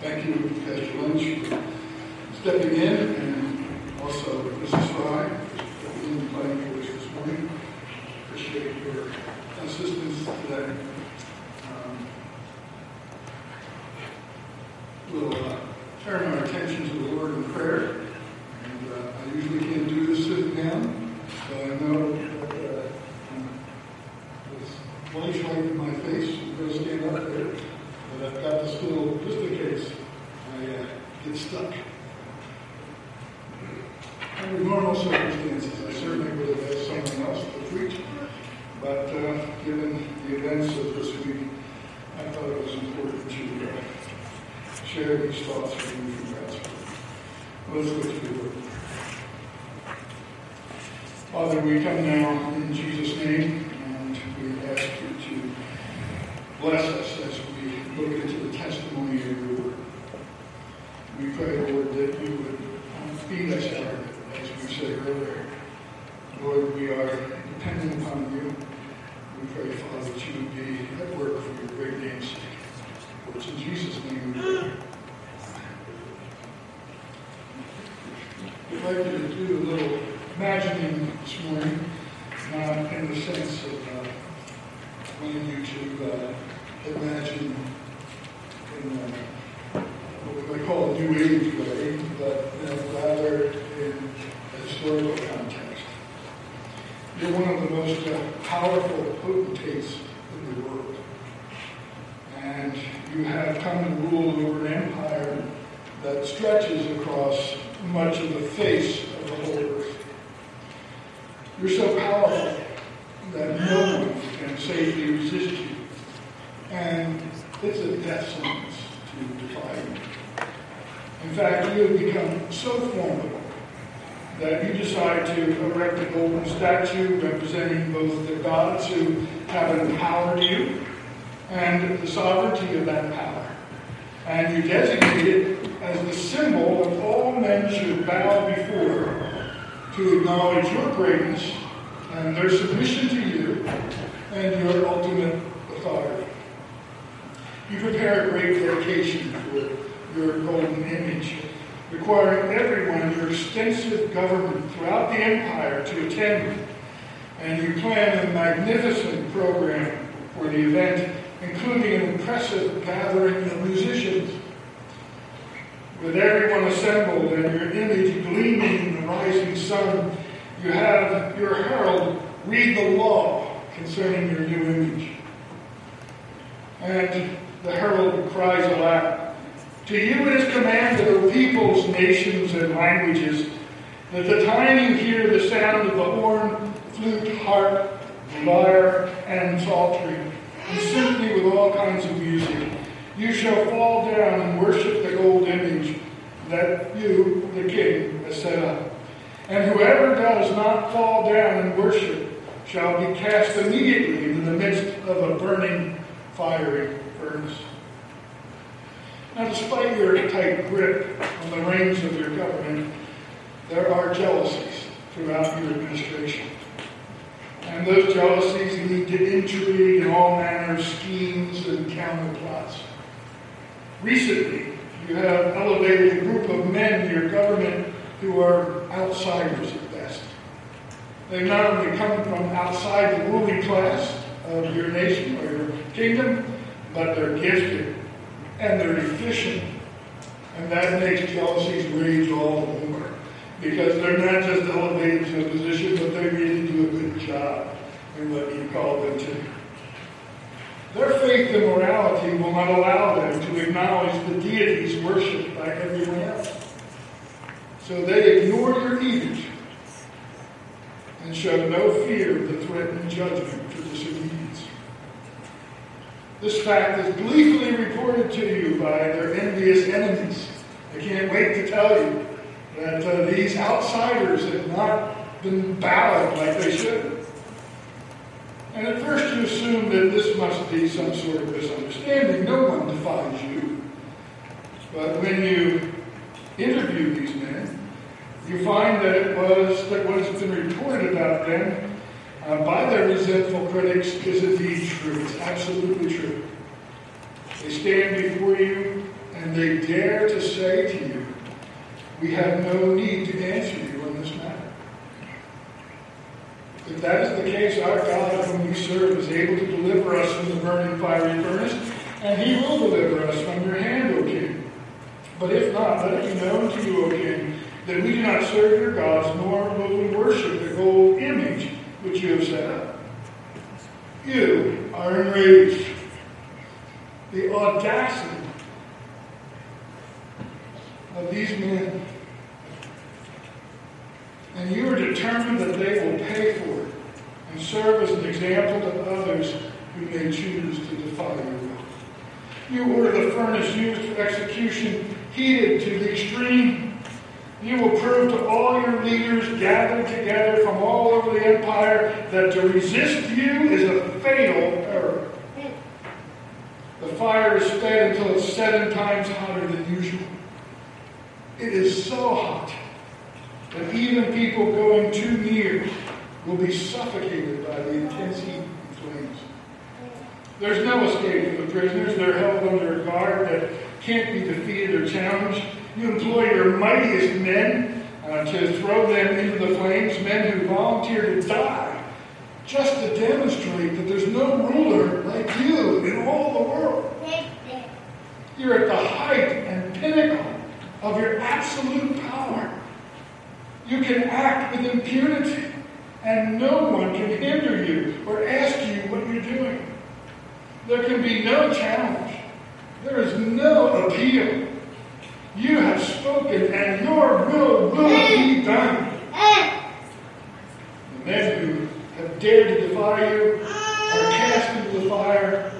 Thank you, Pastor Lynch, for stepping in, and also Mrs. Fry for stepping in and playing this morning. Appreciate your assistance today. Um, We'll uh, turn our attention to the Lord in prayer. And uh, I usually can't do this sitting down, so I know that uh, um, this flashlight in my face is going to stand up there. But I've got this little, just in case I uh, get stuck. Under normal circumstances, I certainly would have asked someone else to preach. But uh, given the events of this week, I thought it was important to uh, share these thoughts with you from God's Word. Let's go to the Word. Father, we come now in Jesus' name, and we ask you to bless us as we look into the testimony of your Word. We pray, Lord, that you would um, feed us out of it, as we said earlier. Lord, we are dependent upon you. We pray, Father, that you would be at work for your great name's sake. For it's in Jesus' name we pray. We'd like you to do a little imagining this morning, not in the sense of uh, wanting you to uh, imagine in uh, what we might call a New Age way, but you know, rather in a historical context. You're one of the most powerful potentates in the world. And you have come to rule over an empire that stretches across much of the face of the whole earth. You're so powerful that no one can safely resist you. And it's a death sentence to defy you. In fact, you have become so formidable that you decide to erect a golden statue representing both the gods who have empowered you and the sovereignty of that power. And you designate it as the symbol that all men should bow before to acknowledge your greatness and their submission to you and your ultimate authority. You prepare a great dedication for your golden image, requiring everyone in your extensive government throughout the empire to attend. And you plan a magnificent program for the event, including an impressive gathering of musicians. With everyone assembled and your image gleaming in the rising sun, you have your herald read the law concerning your new image. And the herald cries aloud, To you it is commanded, O peoples, nations, and languages, that the time you hear the sound of the horn, flute, harp, lyre, and psaltery, and symphony with all kinds of music, you shall fall down and worship the gold image that you, the king, has set up. And whoever does not fall down and worship shall be cast immediately into the midst of a burning, fiery furnace. Now, despite your tight grip on the reins of your government, there are jealousies throughout your administration. And those jealousies lead to intrigue and all manner of schemes and counterplots. Recently, you have elevated a group of men in your government who are outsiders at best. They not only come from outside the ruling class of your nation or your kingdom, but they're gifted and they're efficient. And that makes jealousies rage all the more. Because they're not just elevated to a position, but they really do a good job in what you call them to. Their faith and morality will not allow them to acknowledge the deities worshipped by everyone else. So they ignore your edict and show no fear of the threatened judgment for disobedience. This fact is gleefully reported to you by their envious enemies. They can't wait to tell you that uh, these outsiders have not been bowed like they should. And at first you assume that this must be some sort of misunderstanding. No one defies you. But when you interview these men, you find that it was that what has been reported about them uh, by their resentful critics is indeed true. It's absolutely true. They stand before you and they dare to say to you, We have no need to answer you on this matter. If that is the case, our God, whom we serve, is able to deliver us from the burning fiery furnace, and he will deliver us from your hand, O king. But if not, let it be known to you, O king, that we do not serve your gods, nor will we worship the gold image which you have set up. You are enraged. The audacity of these men. And you are determined that they will pay for it and serve as an example to others who may choose to defy your will. You order the furnace used for execution heated to the extreme. You will prove to all your leaders gathered together from all over the empire that to resist you is a fatal error. The fire is fed until it's seven times hotter than usual. It is so hot that even people going too near will be suffocated by the intense heat and flames. There's no escape for the prisoners. They're held under a guard that can't be defeated or challenged. You employ your mightiest men uh, to throw them into the flames, men who volunteer to die just to demonstrate that there's no ruler like you in all the world. You're at the height and pinnacle of your absolute power. You can act with impunity, and no one can hinder you or ask you what you're doing. There can be no challenge. There is no appeal. You have spoken, and your will will be done. The men who have dared to defy you are cast into the fire.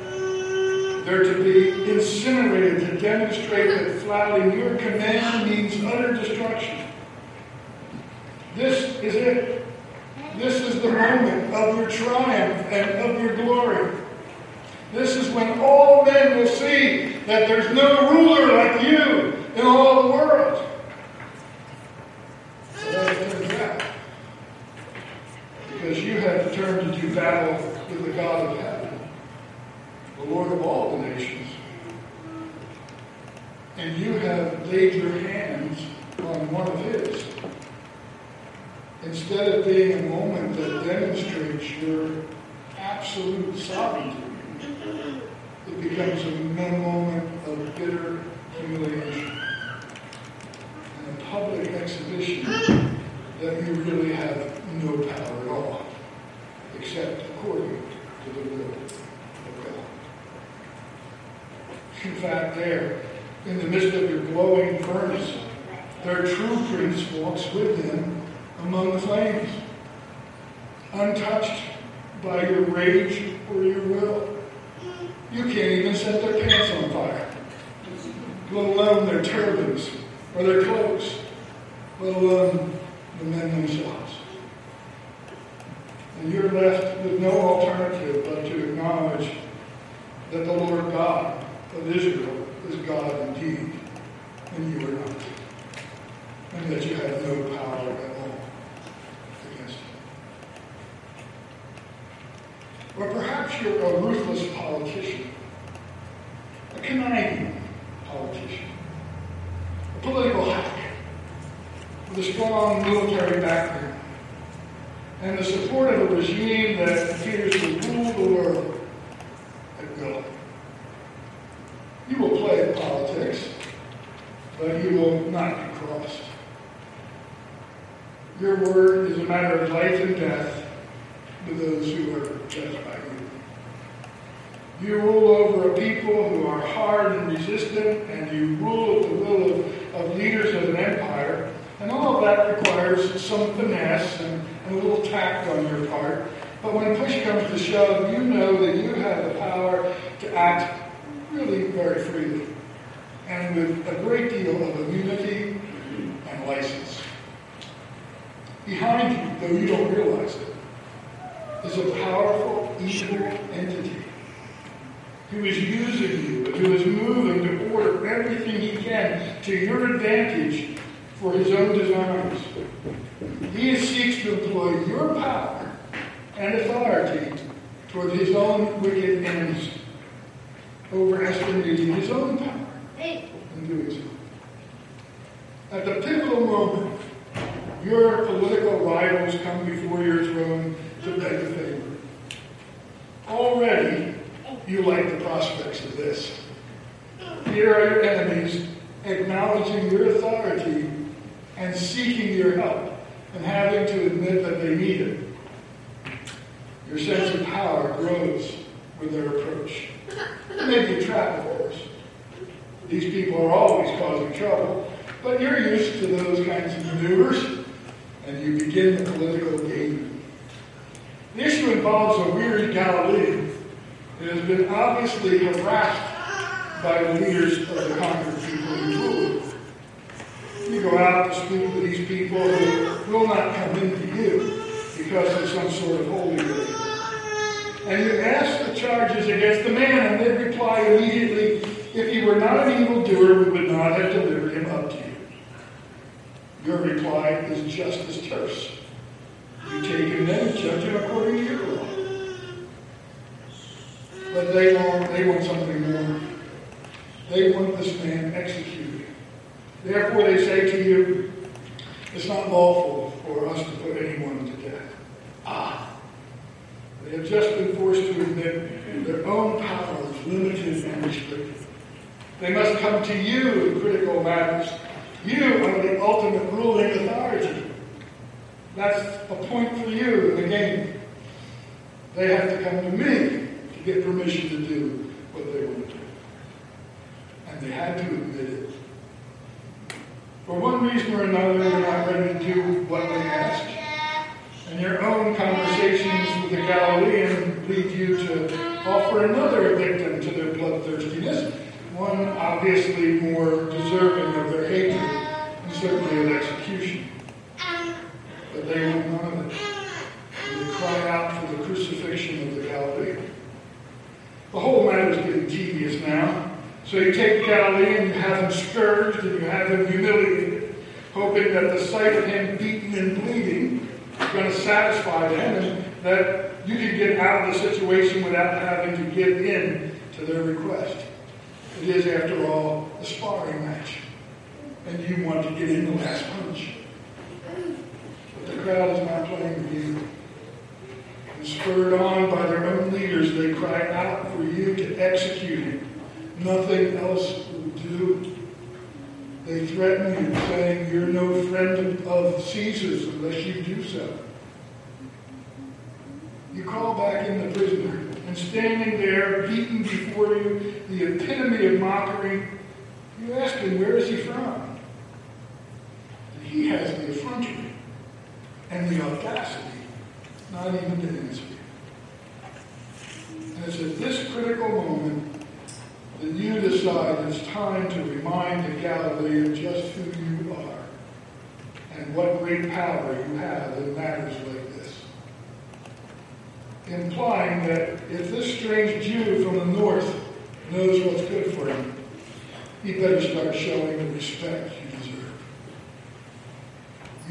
They're to be incinerated to demonstrate that flouting your command means utter destruction. This is it. This is the moment of your triumph and of your glory. This is when all men will see that there's no ruler like you in all the world. Because you have determined to do battle with the God of heaven, the Lord of all the nations. And you have laid your hands on one of his. Instead of being a moment that demonstrates your absolute sovereignty, it becomes a moment of bitter humiliation and a public exhibition that you really have no power at all, except according to the will of God. In fact, there, in the midst of your glowing furnace, their true prince walks with them among the flames, untouched by your rage or your will. You can't even set their pants on fire, let alone their turbans or their cloaks, let alone the men themselves. And you're left with no alternative but to acknowledge that the Lord God of Israel is God indeed, and you are not. And that you have no power at all against him. Or perhaps you're a ruthless politician, a conniving politician, a political hack with a strong military background, and the support of a regime that appears to rule the world at will. You will play politics, but you will not be crossed. Your word is a matter of life and death to those who are judged by you. You rule over a people who are hard and resistant, and you rule at the will of, of leaders of an empire. And all of that requires some finesse and, and a little tact on your part. But when push comes to shove, you know that you have the power to act really very freely and with a great deal of immunity and license. Behind you, though you don't realize it, is a powerful evil entity who is using you who is moving to order everything he can to your advantage for his own designs. He seeks to employ your power and authority toward his own wicked ends, overestimating his own power in doing so. At the pivotal moment, your political rivals come before your throne to beg a favor. Already, you like the prospects of this. Here are your enemies acknowledging your authority and seeking your help and having to admit that they need it. Your sense of power grows with their approach. It may be trap, of. These people are always causing trouble, but you're used to those kinds of maneuvers, and you begin the political game. The issue involves a weary Galilean who has been obviously harassed by the leaders of the conquered people you rule. You go out to speak with these people who will not come into you because of some sort of holy day. And you ask the charges against the man, and they reply immediately, if he were not an evildoer, we would not have delivered him up to you. Your reply is just as terse. You take him then and judge him according to your law. But they want, they want something more. They want this man executed. Therefore they say to you, it's not lawful for us to put anyone to death. Ah, they have just been forced to admit their own power is limited and restricted. They must come to you in critical matters. You are the ultimate ruling authority. That's a point for you in the game. They have to come to me to get permission to do what they want to do. And they had to admit it. For one reason or another, they're not ready to do what they ask. And your own conversations with the Galilean lead you to offer another victim to their bloodthirstiness, one obviously more deserving of their hatred and certainly of. But they want none of it. They cry out for the crucifixion of the Galilean. The whole matter is getting tedious now. So you take Galilee and you have him scourged, and you have him humiliated, hoping that the sight of him beaten and bleeding is going to satisfy them and that you can get out of the situation without having to give in to their request. It is, after all, a sparring match, and you want to get in the last punch. But the crowd is not playing with you. And spurred on by their own leaders, they cry out for you to execute him. Nothing else will do. They threaten you, saying, You're no friend of Caesar's unless you do so. You call back in the prisoner, and standing there, beaten before you, the epitome of mockery, you ask him, Where is he from? And he has the effrontery and the audacity not even to answer you. And it's at this critical moment that you decide it's time to remind the Galilean just who you are and what great power you have in matters like this. Implying that if this strange Jew from the north knows what's good for him, he better start showing the respect you deserve.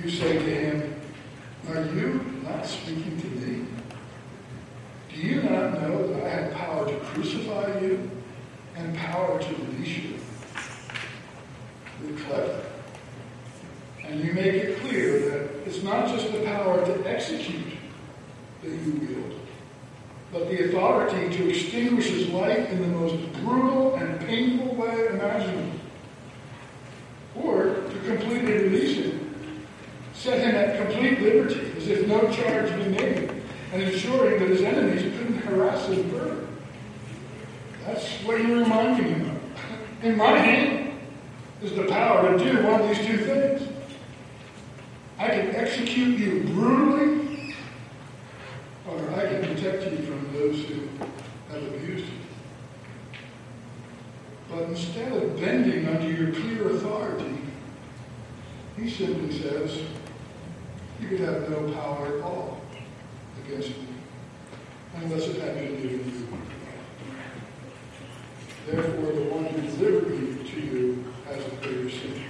You say to him, Are you not speaking to me? Do you not know that I have power to crucify you? And power to release you. You're clever. And you make it clear that it's not just the power to execute that you wield, but the authority to extinguish his life in the most brutal and painful way imaginable. Or to completely release him, set him at complete liberty, as if no charge be made, and ensuring that his enemies couldn't harass him further. What you're reminding him of. In my hand is the power to do one of these two things. I can execute you brutally, or I can protect you from those who have abused you. But instead of bending under your clear authority, he simply says, you could have no power at all against me, unless it had been given you. Therefore, the one who delivered me to you has a greater sin.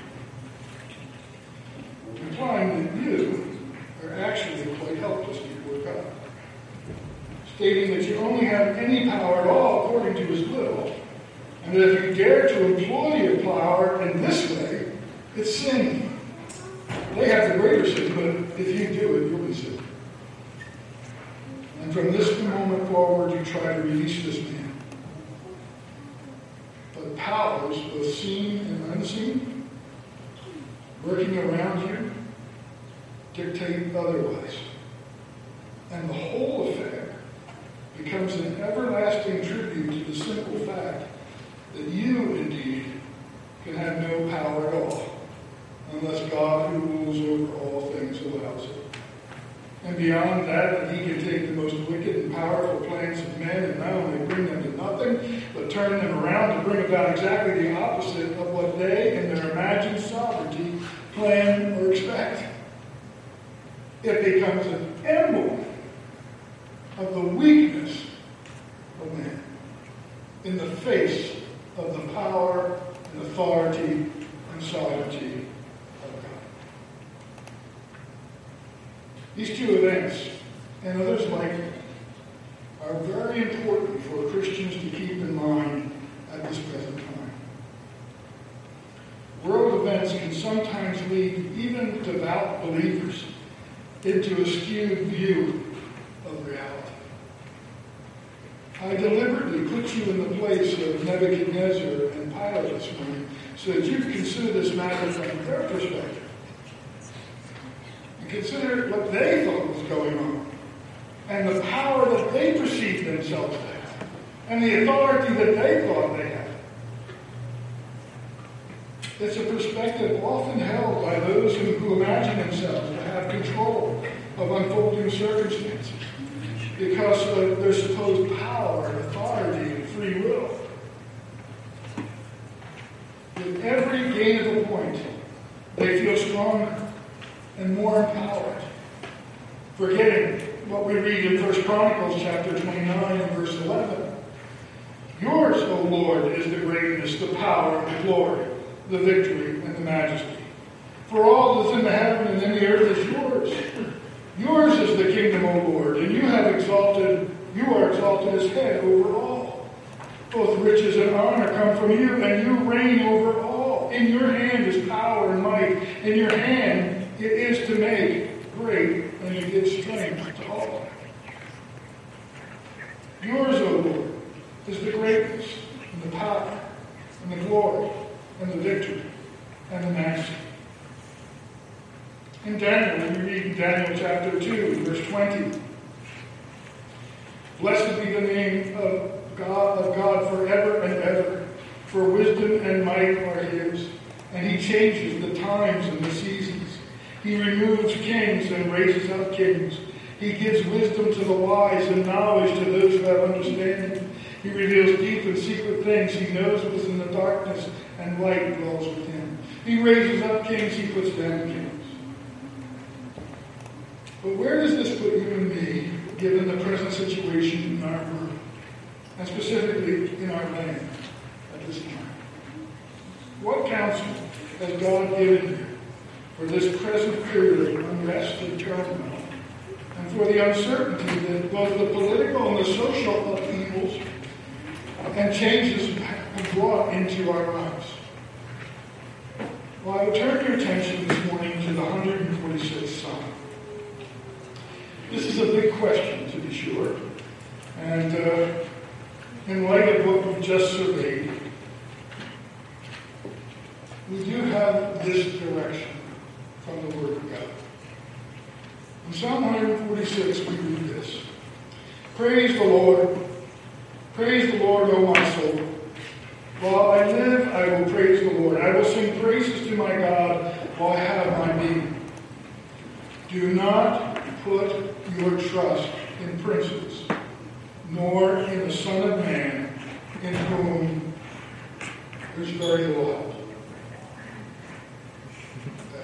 Implying that you are actually quite helpless before God. Stating that you only have any power at all according to his will, And that if you dare to employ your power in this way, it's sin. They have the greater sin, but if you do it, you'll be sin. And from this moment forward, you try to release this man. But both seen and unseen, working around you, dictate otherwise. And the whole affair becomes an everlasting tribute to the simple fact that you, indeed, can have no power at all unless God, who rules over all things, allows it. And beyond that, that he can take the most wicked and powerful plans of men and not only bring them to nothing, but turn them around to bring about exactly the opposite of what they, in their imagined sovereignty, plan or expect. It becomes an emblem of the weakness of man in the face of the power and authority and sovereignty of God. These two events and others like them are very important for Christians to keep in mind at this present time. World events can sometimes lead even devout believers into a skewed view of reality. I deliberately put you in the place of Nebuchadnezzar and Pilate this morning so that you can consider this matter from their perspective. And consider what they thought was going on and the power that they perceived themselves to have and the authority that they thought they had. It's a perspective often held by those who, who imagine themselves to have control of unfolding circumstances because of their supposed power and authority and free will. With every gain of a point, they feel stronger and more empowered, forgetting what we read in 1 Chronicles chapter 29 and verse 11. Yours, O Lord, is the greatness, the power, the glory, the victory, and the majesty. For all that's in the heaven and in the earth is yours. Yours is the kingdom, O Lord, and you have exalted, you are exalted as head over all. Both riches and honor come from you, and you reign over all. In your hand is power and might. In your hand it is to make great, and you give strength to all. Yours, O Lord, is the greatness, and the power, and the glory, and the victory, and the majesty. In Daniel, we read in Daniel chapter 2, verse 20. Blessed be the name of God of God forever and ever, for wisdom and might are his, and he changes the times and the seasons. He removes kings and raises up kings. He gives wisdom to the wise and knowledge to those who have understanding. He reveals deep and secret things. He knows what's in the darkness, and light dwells with him. He raises up kings, he puts down kings. But where does this put you and me, given the present situation in our world, and specifically in our land at this time? What counsel has God given you for this present period of unrest and turmoil, and for the uncertainty that both the political and the social upheavals and changes have brought into our lives? Well, I will turn your attention this morning to the 146th Psalm. This is a big question, to be sure. And uh, in light of what we've just surveyed, we do have this direction from the Word of God. In Psalm 146, we read this Praise the Lord. Praise the Lord, O my soul. While I live, I will praise the Lord. I will sing praises to my God while I have my being. Do not put your trust in princes, nor in the Son of Man, in whom there's very I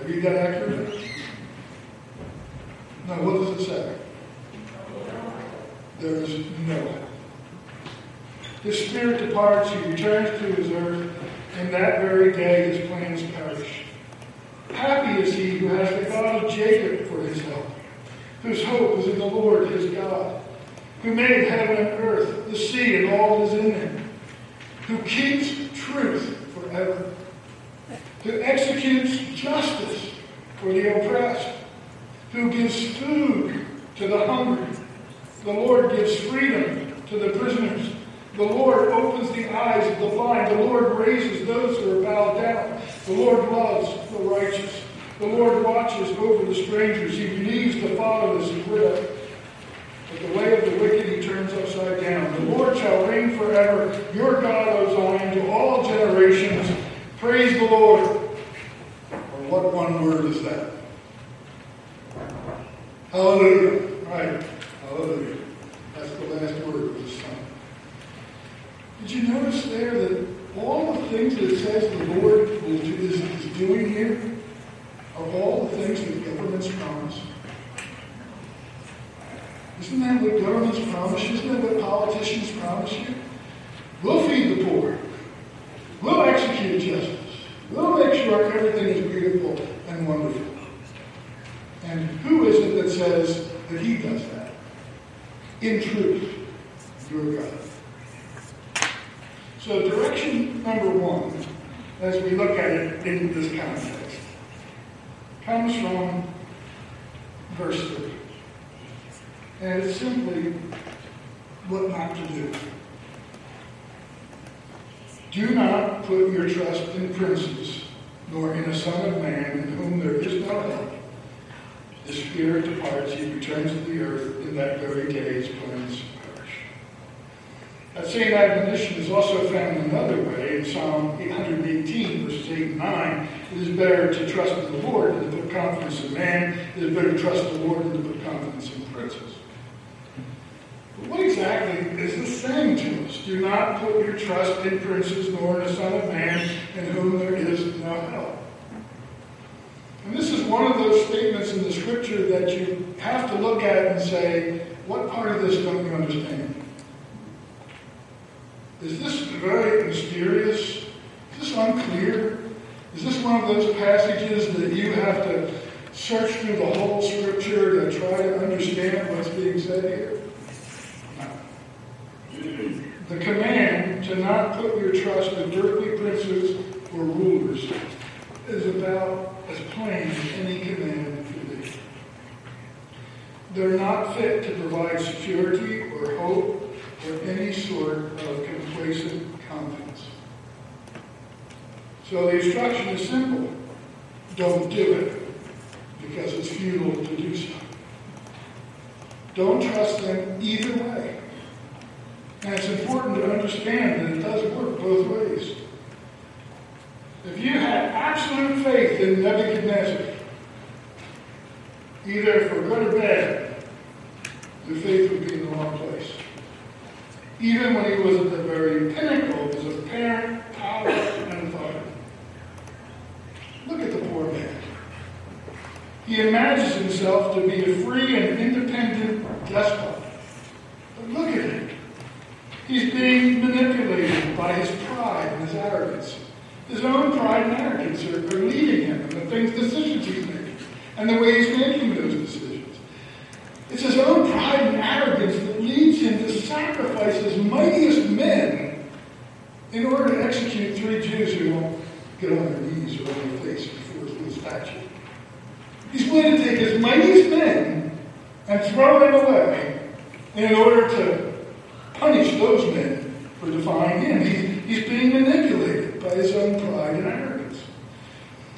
read that accurately? No, what does it say? There is no help. His spirit departs, he returns to his earth, and that very day his plans perish. Happy is he who has the God of Jacob for his help whose hope is in the Lord his God, who made heaven and earth, the sea, and all that is in them, who keeps truth forever, who executes justice for the oppressed, who gives food to the hungry. The Lord gives freedom to the prisoners. The Lord opens the eyes of the blind. The Lord raises those who are bowed down. The Lord loves the righteous. The Lord watches over the strangers. He believes the fatherless and widow. But the way of the wicked he turns upside down. The Lord shall reign forever. Your God, O Zion, to all generations. Praise the Lord. What one word is that? Hallelujah. Right. Hallelujah. That's the last word of the song. Did you notice there that all the things that it says the Lord is, is doing here are all the things that governments promise? Isn't that what governments promise? Isn't that what politicians promise you? We'll feed the poor. We'll execute justice. We'll make sure everything is beautiful and wonderful. And who is it that says that he does that? In truth, your God. So direction number one, as we look at it in this context, comes from verse 3. And it's simply what not to do. Do not put your trust in princes, nor in a son of man in whom there is no help. The spirit departs, he returns to the earth, in that very day his plans perish. That same admonition is also found another way in Psalm 818, verses 8 and 9. It is better to trust in the Lord than to put confidence in man. It is better to trust the Lord than to put confidence in princes. What exactly is this saying to us? Do not put your trust in princes nor in a son of man in whom there is no help. And this is one of those statements in the scripture that you have to look at and say, what part of this don't you understand? Is this very mysterious? Is this unclear? Is this one of those passages that you have to search through the whole scripture to try to understand what's being said here? The command to not put your trust in earthly princes or rulers is about as plain as any command can be. They're not fit to provide security or hope or any sort of complacent confidence. So the instruction is simple. Don't do it because it's futile to do so. Don't trust them either way. And it's important to understand that it does work both ways. If you had absolute faith in Nebuchadnezzar, either for good or bad, your faith would be in the wrong place. Even when he was at the very pinnacle of his apparent power and authority. Look at the poor man. He imagines himself to be a free and independent despot. But look at him. He's being manipulated by his pride and his arrogance. His own pride and are, are leading him in the things, decisions he's making, and the way he's making those decisions. It's his own pride and arrogance that leads him to sacrifice his mightiest men in order to execute three Jews who won't get on their knees or on their face before his statue. He's going to take his mightiest men and throw them away in order to punish those men for defying him. He's, he's being manipulated by his own pride and arrogance.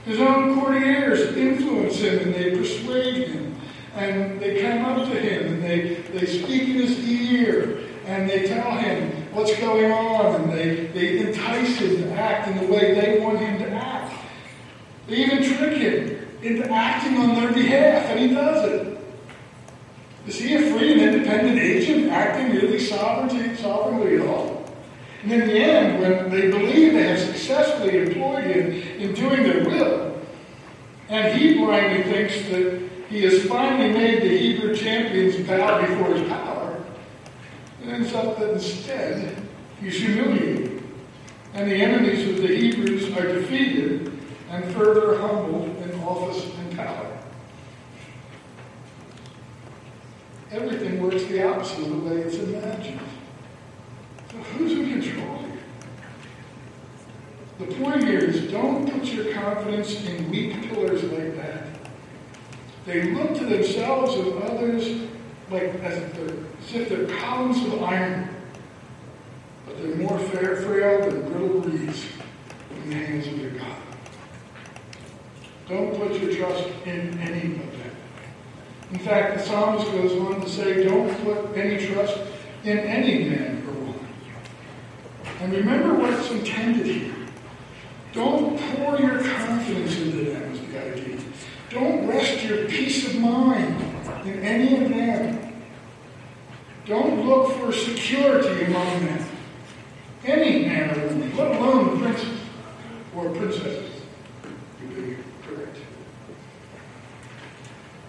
His own courtiers influence him and they persuade him. And they come up to him and they, they speak in his ear and they tell him what's going on and they, they entice him to act in the way they want him to act. They even trick him into acting on their behalf, and he does it. Is he a free and independent agent acting really sovereignly, sovereignly at all? And in the end, when they believe they have successfully employed him in doing their will, and he blindly thinks that he has finally made the Hebrew champions bow before his power, it ends up that instead he's humiliated, and the enemies of the Hebrews are defeated and further humbled in office and power. Everything works the opposite of the way it's imagined. So who's in control here? The point here is don't put your confidence in weak pillars like that. They look to themselves and others like as if they're, as if they're columns of iron, but they're more frail than brittle reeds in the hands of your God. Don't put your trust in any of them. In fact, the psalmist goes on to say, don't put any trust in any man or woman. And remember what's intended here. Don't pour your confidence into them, is the idea. Don't rest your peace of mind in any of them. Don't look for security among them. Any man or woman, let alone princes or princesses.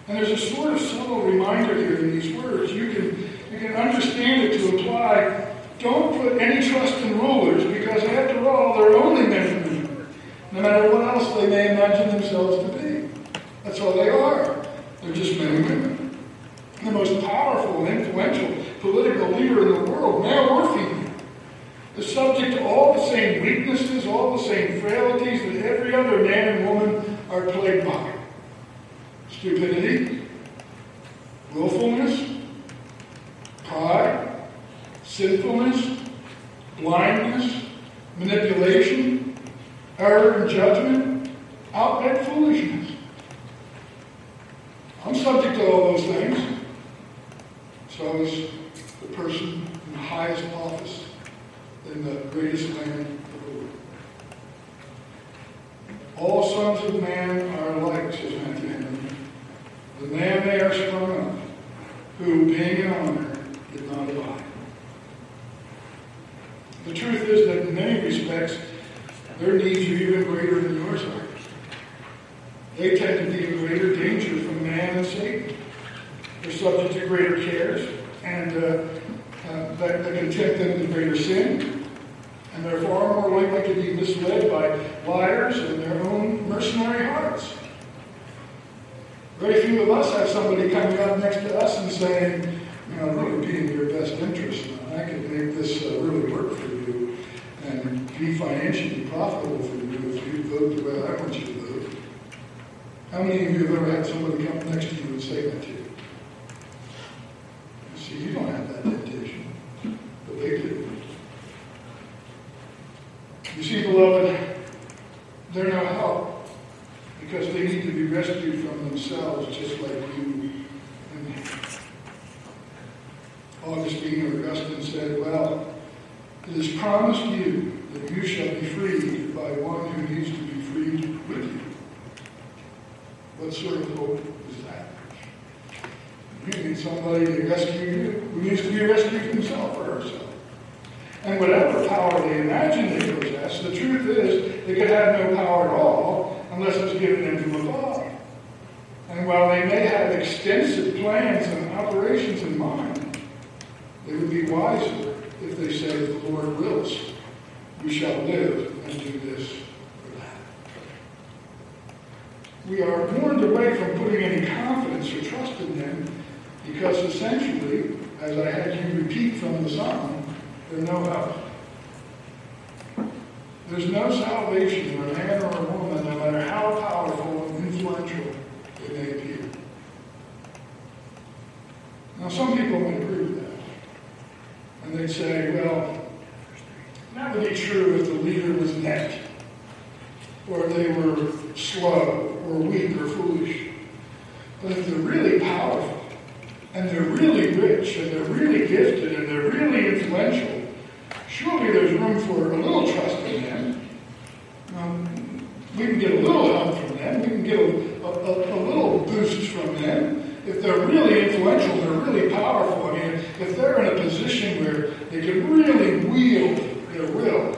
And there's a sort of subtle reminder here in these words. You can, you can understand it to apply don't put any trust in rulers because, after all, they're only men no matter what else they may imagine themselves to be. That's all they are. They're just men and women. The most powerful and influential political leader in the world, male or female, is subject to all the same weaknesses, all the same frailties that every other man and woman are plagued by stupidity, willfulness, pride, sinfulness, blindness, manipulation, error in judgment, outright foolishness. I'm subject to all those things. So is the person in the highest office in the greatest land of the world. All sons of man are alike, says Matthew Henry. The man they are sprung up, who, being in honor, did not abide. The truth is that in many respects, their needs are even greater than yours are. They tend to be in greater danger from man and Satan. They're subject to greater cares, and uh, uh, that, that can tempt them to greater sin. And they're far more likely to be misled by liars and their own mercenary hearts. Very few of us have somebody coming up next to us and saying, you know, really be in your best interest. I could make this uh, really work for you and be financially profitable for you if you vote the way I want you to. How many of you have ever had somebody come next to you and say that to you? See, you don't have that temptation, but they do. You see, beloved, they're no help because they need to be rescued from themselves just like you and. Augustine or Augustine said, Well, it is promised you that you shall be freed by one who needs to be freed with you. What sort of hope is that? You need somebody to rescue you who needs to be rescued himself or herself. And whatever power they imagine they possess, the truth is they could have no power at all unless it's given them from above. And while they may have extensive plans and operations in mind, they would be wiser if they say, if the Lord wills, we shall live and do this or that. We are warned away from putting any confidence or trust in them because essentially, as I had you repeat from the psalm, they're no help. There's no salvation for a man or a woman, no matter how powerful and influential they may appear. Now, some people would agree with that. And they'd say, well, that would be true if the leader was inept, or they were slow, or weak, or foolish. But if they're really powerful, and they're really rich, and they're really gifted, and they're really influential, surely there's room for a little trust in them. Um, we can get a little help from them. We can get a, a, a, little boost from them. If they're really influential, they're really powerful. I mean, if they're in a position where they can really wield their will,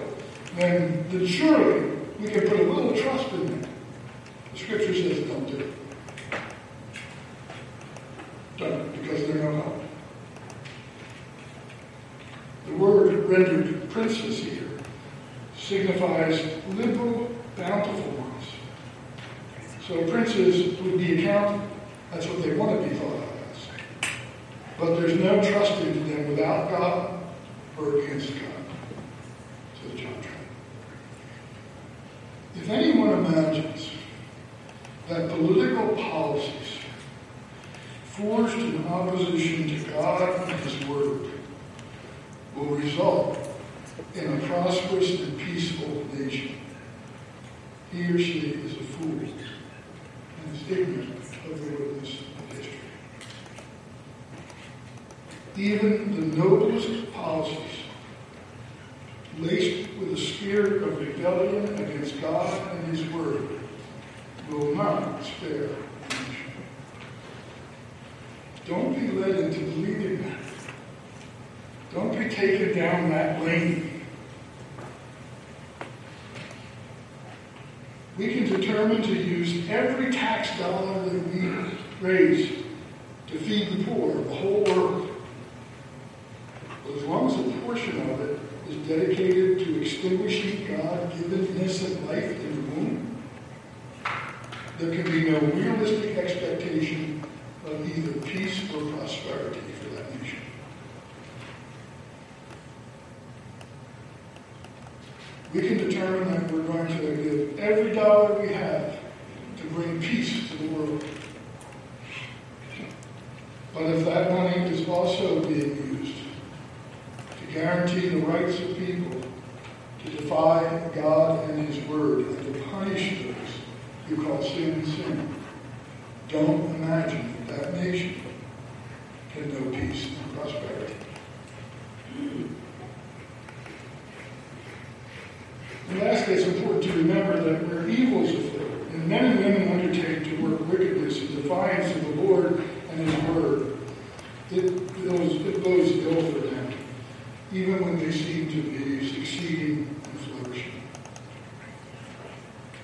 then, then surely we can put a little trust in them. The scripture says don't do it. Don't, because they're no help. The word rendered princes here signifies liberal, bountiful ones. So princes would be accounted. That's what they want to be thought of as. But there's no trusting in them without God or against God, says John. If anyone imagines that political policies forged in opposition to God and His Word will result in a prosperous and peaceful nation, he or she is a fool and is ignorant of the witness of history. Even the noblest policies, laced with a spirit of rebellion against God and His Word, will not spare. Don't be led into believing that. Don't be taken down that lane. We can determine to use every tax dollar that we raise to feed the poor the whole world. But as long as a portion of it is dedicated to extinguishing God-givenness of life in the womb, there can be no realistic expectation of either peace or prosperity for that nation. We can determine that we're going to give every dollar we have to bring peace to the world. But if that money is also being used to guarantee the rights of people to defy God and His Word and to punish those who call sin sin, don't imagine that that nation can know peace and prosperity. And lastly, it's important to remember that where evil is afoot, and men and women undertake to work wickedness in defiance of the Lord and His Word, it, it, was, it bodes ill for them, even when they seem to be succeeding and flourishing.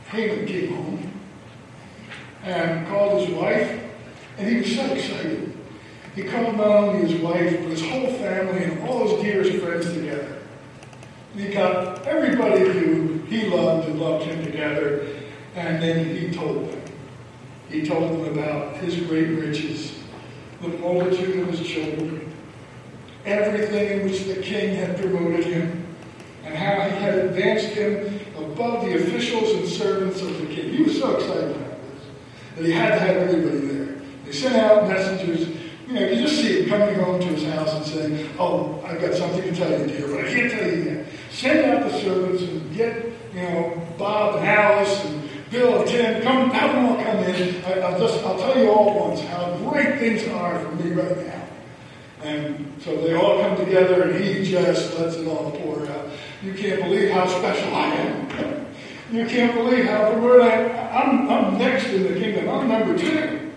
Haman came home and called his wife, and he was so excited. He called not only his wife, but his whole family and all his dearest friends together. He got everybody who he loved and loved him together, and then he told them. He told them about his great riches, the multitude of his children, everything in which the king had promoted him, and how he had advanced him above the officials and servants of the king. He was so excited about this that he had to have everybody there. They sent out messengers you know, you just see him coming home to his house and saying, Oh, I've got something to tell you, dear, but I can't tell you yet. Send out the servants and get, you know, Bob and Alice and Bill and Them all come in. I, will just, I'll tell you all once how great things are for me right now. And so they all come together and he just lets it all pour out. You can't believe how special I am. You can't believe how the word I, I'm, I'm next in the kingdom. I'm number two.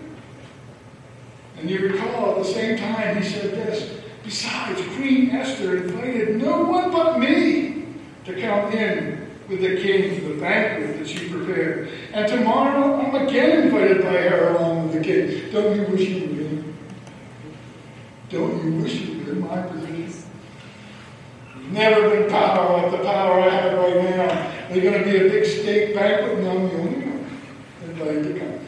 And you recall at the same time he said this Besides, Queen Esther invited no one but me to come in with the king for the banquet that she prepared. And tomorrow I'm again invited by her along with the king. Don't you wish you were in? Don't you wish you were in my position? Never been power like the power I have right now. There's going to be a big state banquet, and I'm the only one invited to come.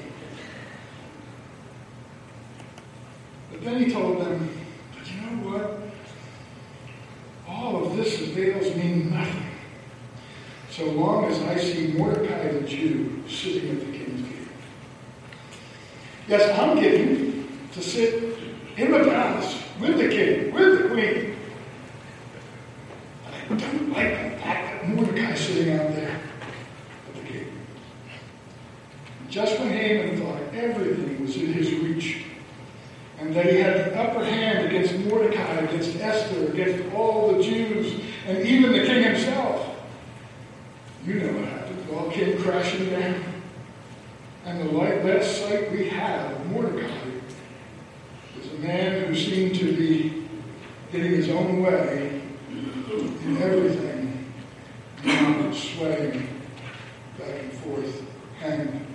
But then he told them, but you know what? All of this avails me nothing so long as I see Mordecai the Jew sitting at the king's gate. Yes, I'm getting to sit in the palace with the king, with the queen. But I don't like the fact that Mordecai sitting out there at the gate. Just when Haman thought everything was in his reach, and that he had the upper hand against Mordecai, against Esther, against all the Jews, and even the king himself. You know what happened. It all came crashing down. And the best sight we have of Mordecai is a man who seemed to be getting his own way in everything, now swaying back and forth, hanging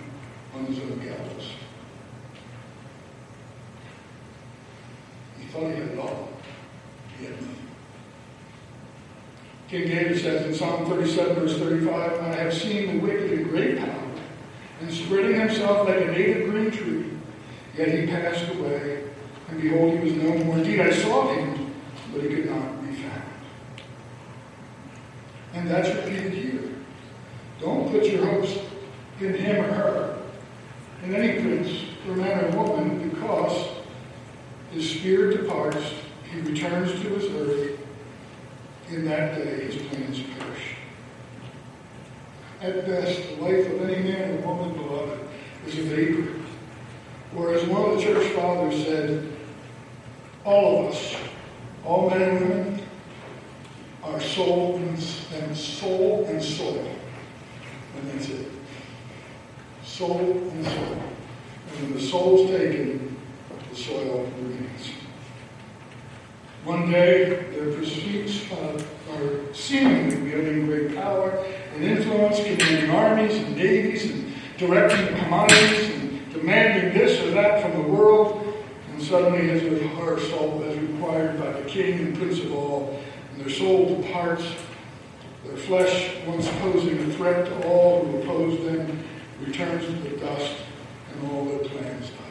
on his own gallows. thought he had it all. He had nothing. King David says in Psalm 37, verse 35, I have seen the wicked in great power, and spreading himself like a native green tree. Yet he passed away, and behold, he was no more. Indeed, I saw him, but he could not be found. And that's repeated here. Don't put your hopes in him or her, in any prince or man or woman, because his spirit departs, he returns to his earth. In that day, his plans perish. At best, the life of any man or woman, beloved, is a vapor. Whereas one of the church fathers said, all of us, all men and women, are soul and, soul and soil. And that's it. Soul and soul. And when the soul's taken, the soil remains. One day, their pursuits are seemingly wielding great power and influence, commanding armies and navies and directing commodities and demanding this or that from the world. And suddenly, as with her soul, as required by the king and prince of all, and their soul departs, their flesh, once posing a threat to all who oppose them, returns to the dust, and all their plans die.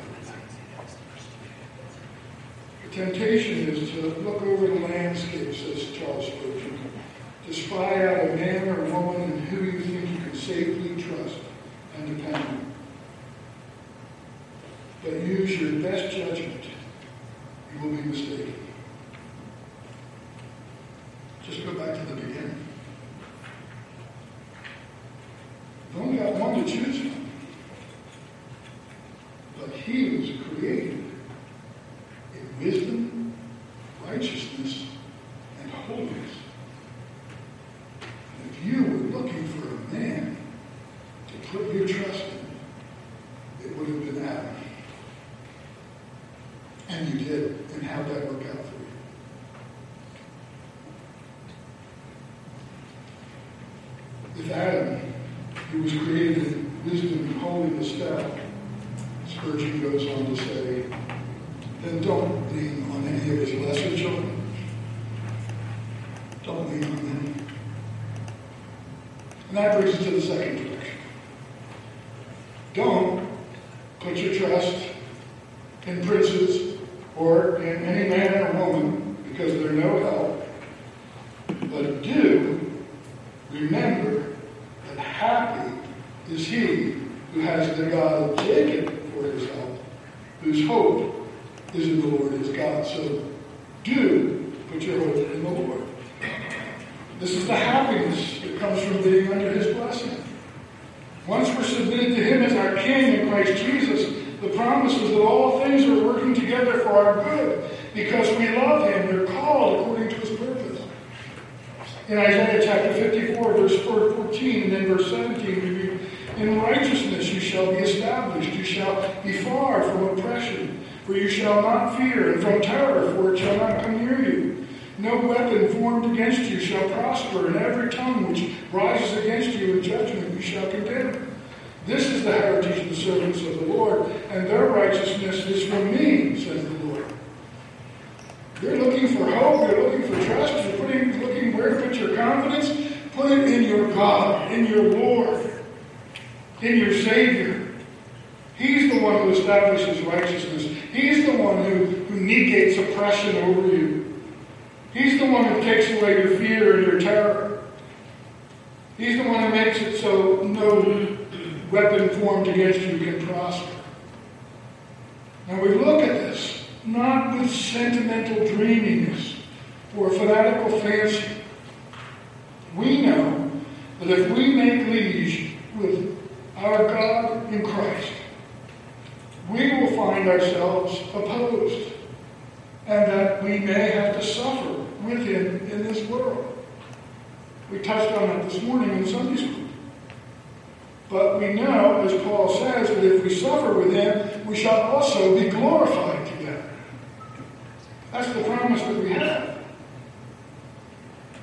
The temptation is to look over the landscape, says Charles Spurgeon, to spy out a man or woman in who you think you can safely trust and depend on. But use your best judgment, you will be mistaken. Just go back to the beginning. You've only got one to choose from. But he was created in wisdom, righteousness, and holiness. And if you were looking for a man to put your trust in, it would have been Adam. And you did. And how'd that work out for you? If Adam, who was created in wisdom and holiness, fell, Spurgeon goes on to say, then don't lean on any of his lesser children. Don't lean on them. And that brings us to the second direction. Don't put your trust in princes or in any man or woman because they're no help. But do remember that happy is he who has the God of Jacob for his help, whose hope is in the Lord his God. So do put your hope in the Lord. This is the happiness that comes from under his blessing. Once we're submitted to him as our King in Christ Jesus, the promise is that all things are working together for our good because we love him. We're called according to his purpose. In Isaiah chapter 54, verse 14, and then verse 17, we read, In righteousness you shall be established. You shall be far from oppression, for you shall not fear, and from terror, for it shall not come near you. No weapon formed against you shall prosper, and every tongue which rises against you in judgment you shall condemn. This is the heritage of the servants of the Lord, and their righteousness is from me, says the Lord. You're looking for hope, you're looking for trust, you're putting, looking where to put your confidence. Put it in your God, in your Lord, in your Savior. He's the one who establishes righteousness. He's the one who, who negates oppression over you. He's the one who takes away your fear and your terror. He's the one who makes it so no weapon formed against you can prosper. Now we look at this not with sentimental dreaminess or fanatical fancy. We know that if we make liege with our God in Christ, we will find ourselves opposed and that we may have to suffer with him in this world. We touched on it this morning in Sunday school. But we know, as Paul says, that if we suffer with him, we shall also be glorified together. That's the promise that we have.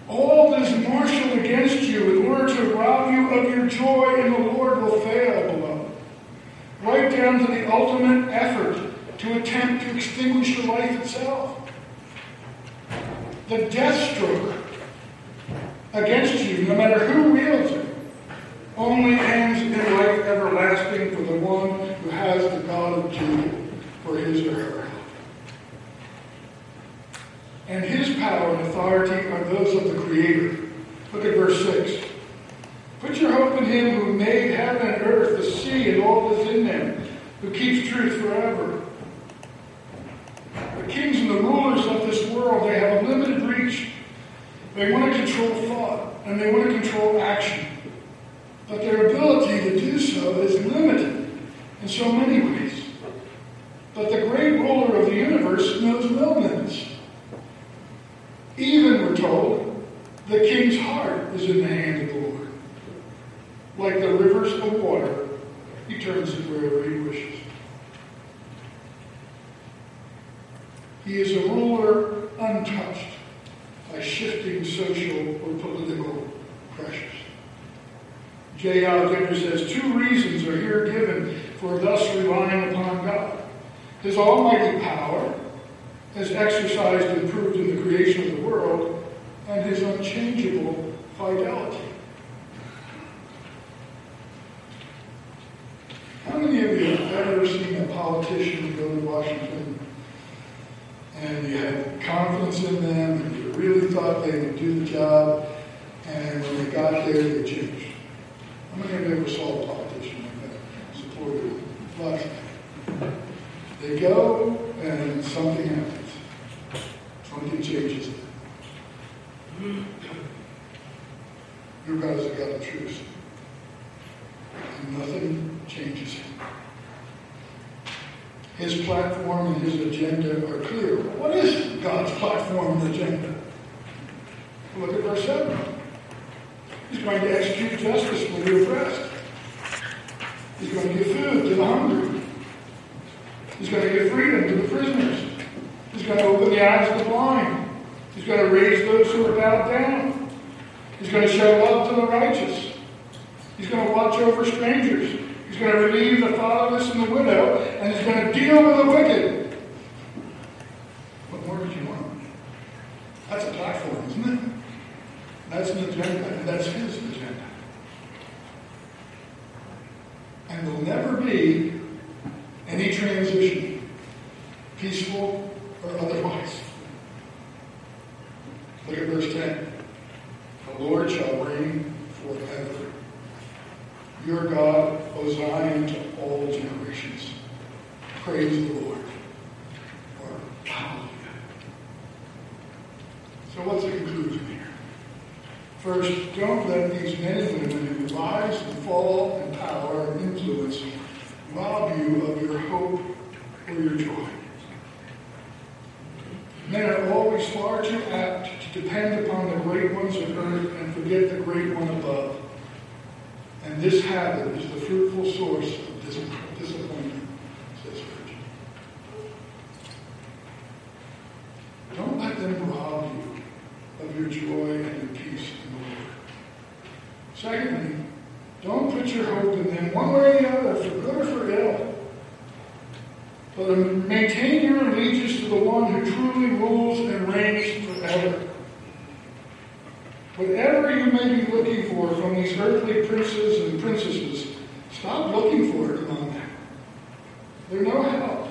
All that is marshaled against you in order to rob you of your joy in the Lord will fail, beloved. Right down to the ultimate effort to attempt to extinguish your life itself. The death stroke against you, no matter who wields it, only ends in life everlasting for the one who has the God of Jacob for his or her help. And his power and authority are those of the Creator. Look at verse 6. Put your hope in him who made heaven and earth, the sea, and all that's in them, who keeps truth forever. The kings and the rulers of this world, they have a limited. They want to control thought, and they want to control action. But their ability to do so is limited in so many ways. But the great ruler of the universe knows no limits. Even, we're told, the king's heart is in the hand of the Lord. Like the rivers of water, he turns it wherever he wishes. He is a ruler untouched by shifting social or political pressures. J. Alexander says two reasons are here given for thus relying upon God. His almighty power, as exercised and proved in the creation of the world, and his unchangeable fidelity. How many of you have ever seen a politician go to Washington and you had confidence in them really thought they would do the job, and when they got there, they changed? How many of you ever saw a politician like that? Supported lots They go and something happens. Something changes. Your guys have got the truth. And nothing changes him. His platform and his agenda are clear. What is God's platform and agenda? Look at verse 7. He's going to execute justice for the oppressed. He's going to give food to the hungry. He's going to give freedom to the prisoners. He's going to open the eyes of the blind. He's going to raise those who are bowed down. He's going to show love to the righteous. He's going to watch over strangers. He's going to relieve the fatherless and the widow, and he's going to deal with the wicked. What more did you want? That's a platform, isn't it? That's an agenda, and that's his agenda. And there'll never be any transition, peaceful or otherwise. Look at verse 10. The Lord shall reign forever. Your God, O Zion, to all generations. Praise the Lord. Or hallelujah. So what's the conclusion here? First, don't let these men and women who rise and fall in power and influence rob you of your hope or your joy. Men are always far too apt to depend upon the great ones of earth and forget the great one above. And this habit is the fruitful source of disappointment, says Spurgeon. Don't let them rob you of your joy and peace in the Lord. Secondly, don't put your hope in them one way or the other, for good or for ill. But maintain your allegiance to the one who truly rules and reigns forever. Whatever you may be looking for from these earthly princes and princesses, stop looking for it among them. They're no help.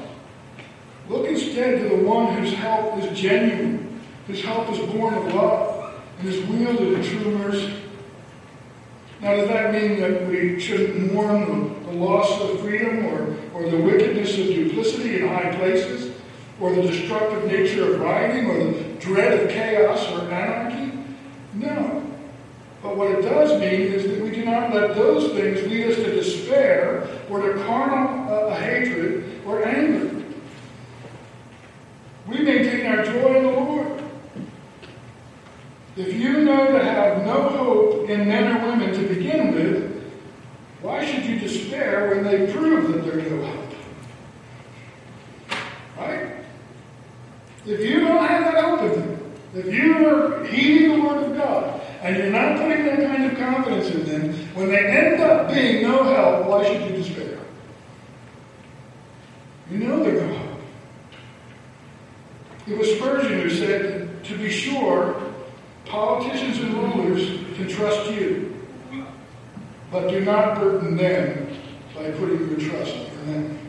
Look instead to the one whose help is genuine, whose help is born of love, and is wielded in true mercy. Now, does that mean that we shouldn't mourn the, loss of freedom or, or the wickedness of duplicity in high places, or the destructive nature of rioting, or the dread of chaos or anarchy? No. But what it does mean is that we do not let those things lead us to despair or to carnal uh, hatred or anger. We maintain our joy in the. If you know to have no hope in men or women to begin with, why should you despair when they prove that there's no hope? Right? If you don't have that hope in them, if you are heeding the Word of God, and you're not putting that kind of confidence in them, when they end up being no help, why should you despair? You know they're no help. It was Spurgeon who said, to be sure, politicians and rulers can trust you, but do not burden them by putting your trust in them.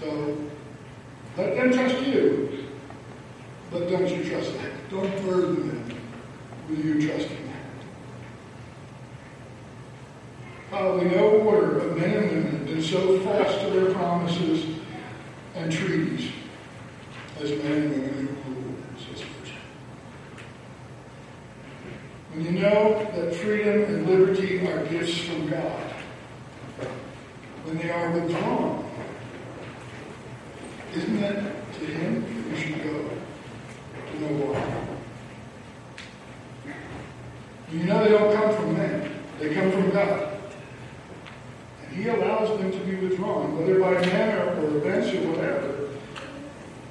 So, let them trust you, but don't you trust them. Don't burden them with you trusting them. Probably no order of men and women have been so false to their promises and treaties as men and women who rule, says Scripture. When you know that freedom and liberty are gifts from God, when they are withdrawn, isn't it to Him that you should go to know why? You know they don't come from men, they come from God. And He allows them to be withdrawn, whether by men or, or events or whatever.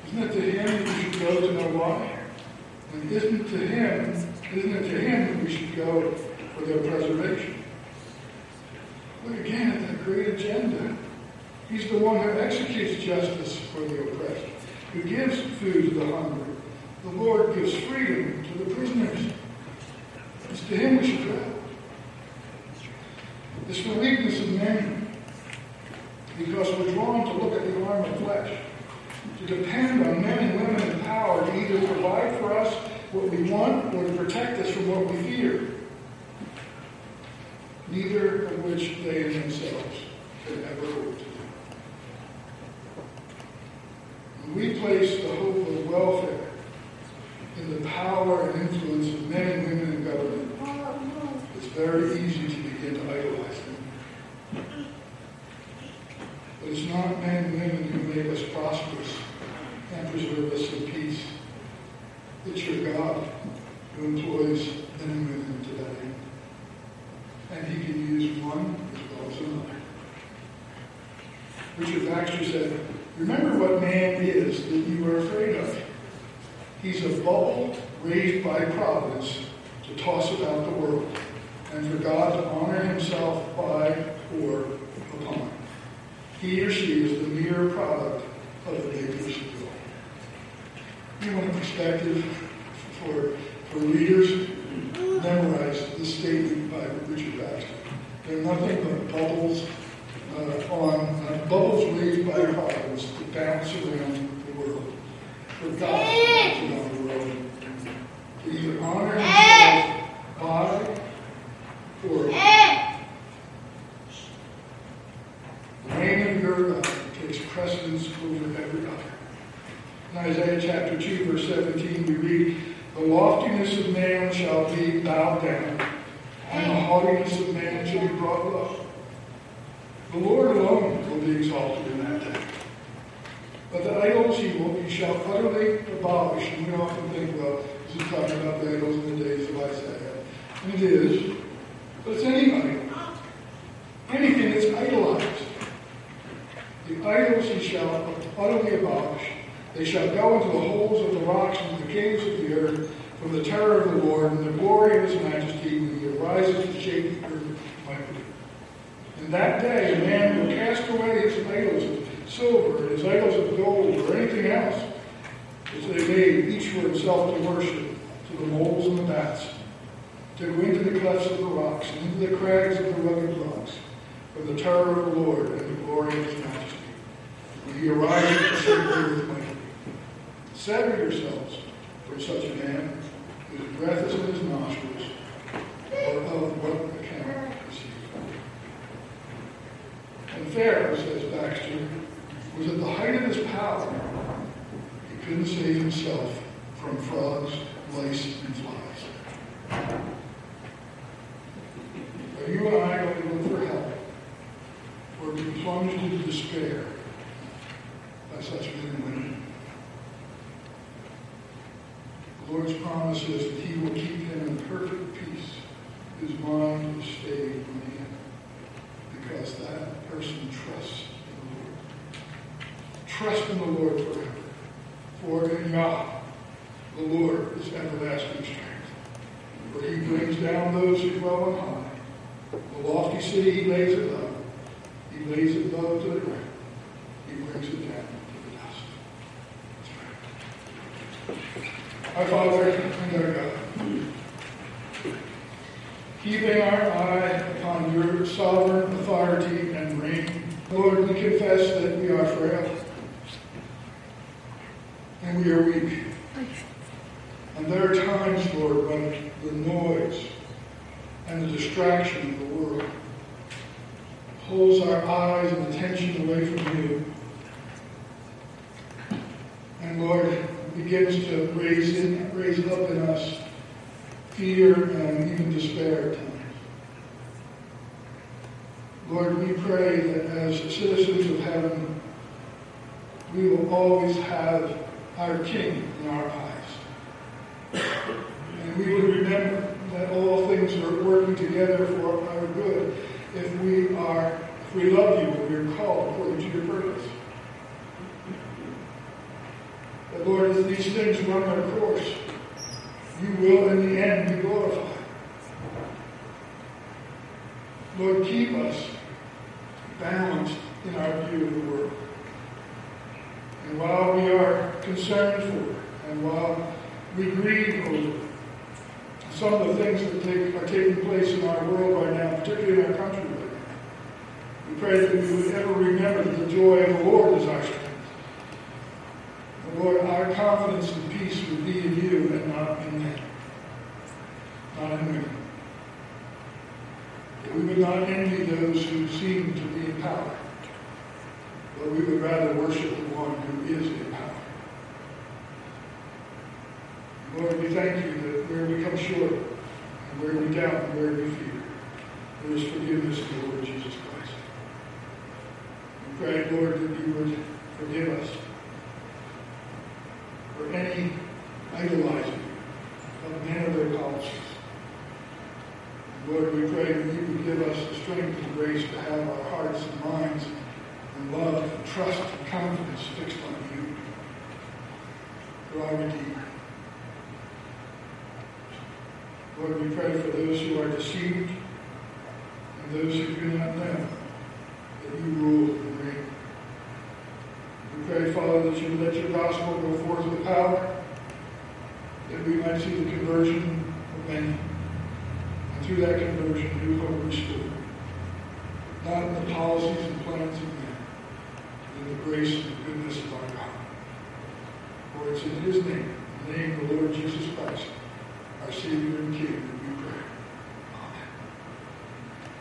Isn't it to Him that we should go to know why? And isn't it to Him, isn't it to Him that we should go for their preservation? Look again at that great agenda. He's the one who executes justice for the oppressed, who gives food to the hungry. The Lord gives freedom to the prisoners. It's to him we should go. It's the weakness of many, because we're drawn to look at the arm of flesh, to depend on men and women in power to either provide for us what we want or to protect us from what we fear, neither of which they in themselves can ever hope to do. When we place the hope of welfare in the power and influence of men and women in government, it's very easy to begin to idolize them. But it's not men and women who make us prosperous and preserve us in peace. It's your God who employs men and women to that end. And he can use one as well as another. Richard Baxter said, Remember what man is that you are afraid of. He's a bubble raised by providence to toss about the world, and for God to honor himself by or upon. He or she is the mere product of the Maker's will. You want a perspective for, for readers? Memorize this statement by Richard Baxter. They're nothing but bubbles uh, on uh, bubbles raised by providence to bounce around the world. For God to bounce around the world. To either honor himself by or the reign of your God precedence over every other. In Isaiah chapter 2, verse 17, we read, The loftiness of man shall be bowed down, and the haughtiness of man shall be brought low. The Lord alone will be exalted in that day. But the idols he will he shall utterly abolish. And we often think, well, this is talking about the idols in the days of Isaiah. And it is. But it's any idol. Anything that's idolized. The idols he shall utterly abolish. They shall go into the holes of the rocks and the caves of the earth from the terror of the Lord and the glory of his majesty when he arises to shake the earth mightily. In that day, a man will cast away his idols of silver and his idols of gold or anything else which they made each for himself to worship, to the moles and the bats, to go into the clefts of the rocks and into the crags of the rugged rocks, from the terror of the Lord and the glory of his majesty. When he arises to shake the earth mightily. Sever yourselves from such a man whose breath is in his nostrils, or of what account is he? And Pharaoh, says Baxter, was at the height of his power. He couldn't save himself from frogs, lice, and flies. Are you and I going to look for help or be plunged into despair by such men and women? The Lord's promise is that he will keep him in perfect peace, whose mind is stayed on him, because that person trusts in the Lord. Trust in the Lord forever. For in God, the Lord is everlasting strength. For he brings down those who dwell on high. The lofty city he lays it low. He lays it low to the ground. He brings it down to the dust. Let's Our Father and our God, keeping our eye upon your sovereign authority and reign, Lord, we confess that we are frail and we are weak. And there are times, Lord, when the noise and the distraction of the world pulls our eyes and attention away from you. And Lord, begins to raise, in, raise up in us fear and even despair at times. Lord, we pray that as citizens of heaven, we will always have our King in our eyes. And we will remember that all things are working together for our good if we are, if we love you and we are called according to your purpose. But Lord, as these things run their course, you will in the end be glorified. Lord, keep us balanced in our view of the world. And while we are concerned for, and while we grieve over some of the things that take, are taking place in our world right now, particularly in our country right now, we pray that we would ever remember that the joy of the Lord is our strength. Lord, our confidence and peace would be in you and not in men, not in women. That we would not envy those who seem to be in power, but we would rather worship the one who is in power. Lord, we thank you that where we come short, and where we doubt, and where we fear, there is forgiveness in the Lord Jesus Christ. We pray, Lord, that you would forgive us idolizing of men of their policies. Lord, we pray that you would give us the strength and grace to have our hearts and minds and love and trust and confidence fixed on you, for our Redeemer. Lord, we pray for those who are deceived and those who do not know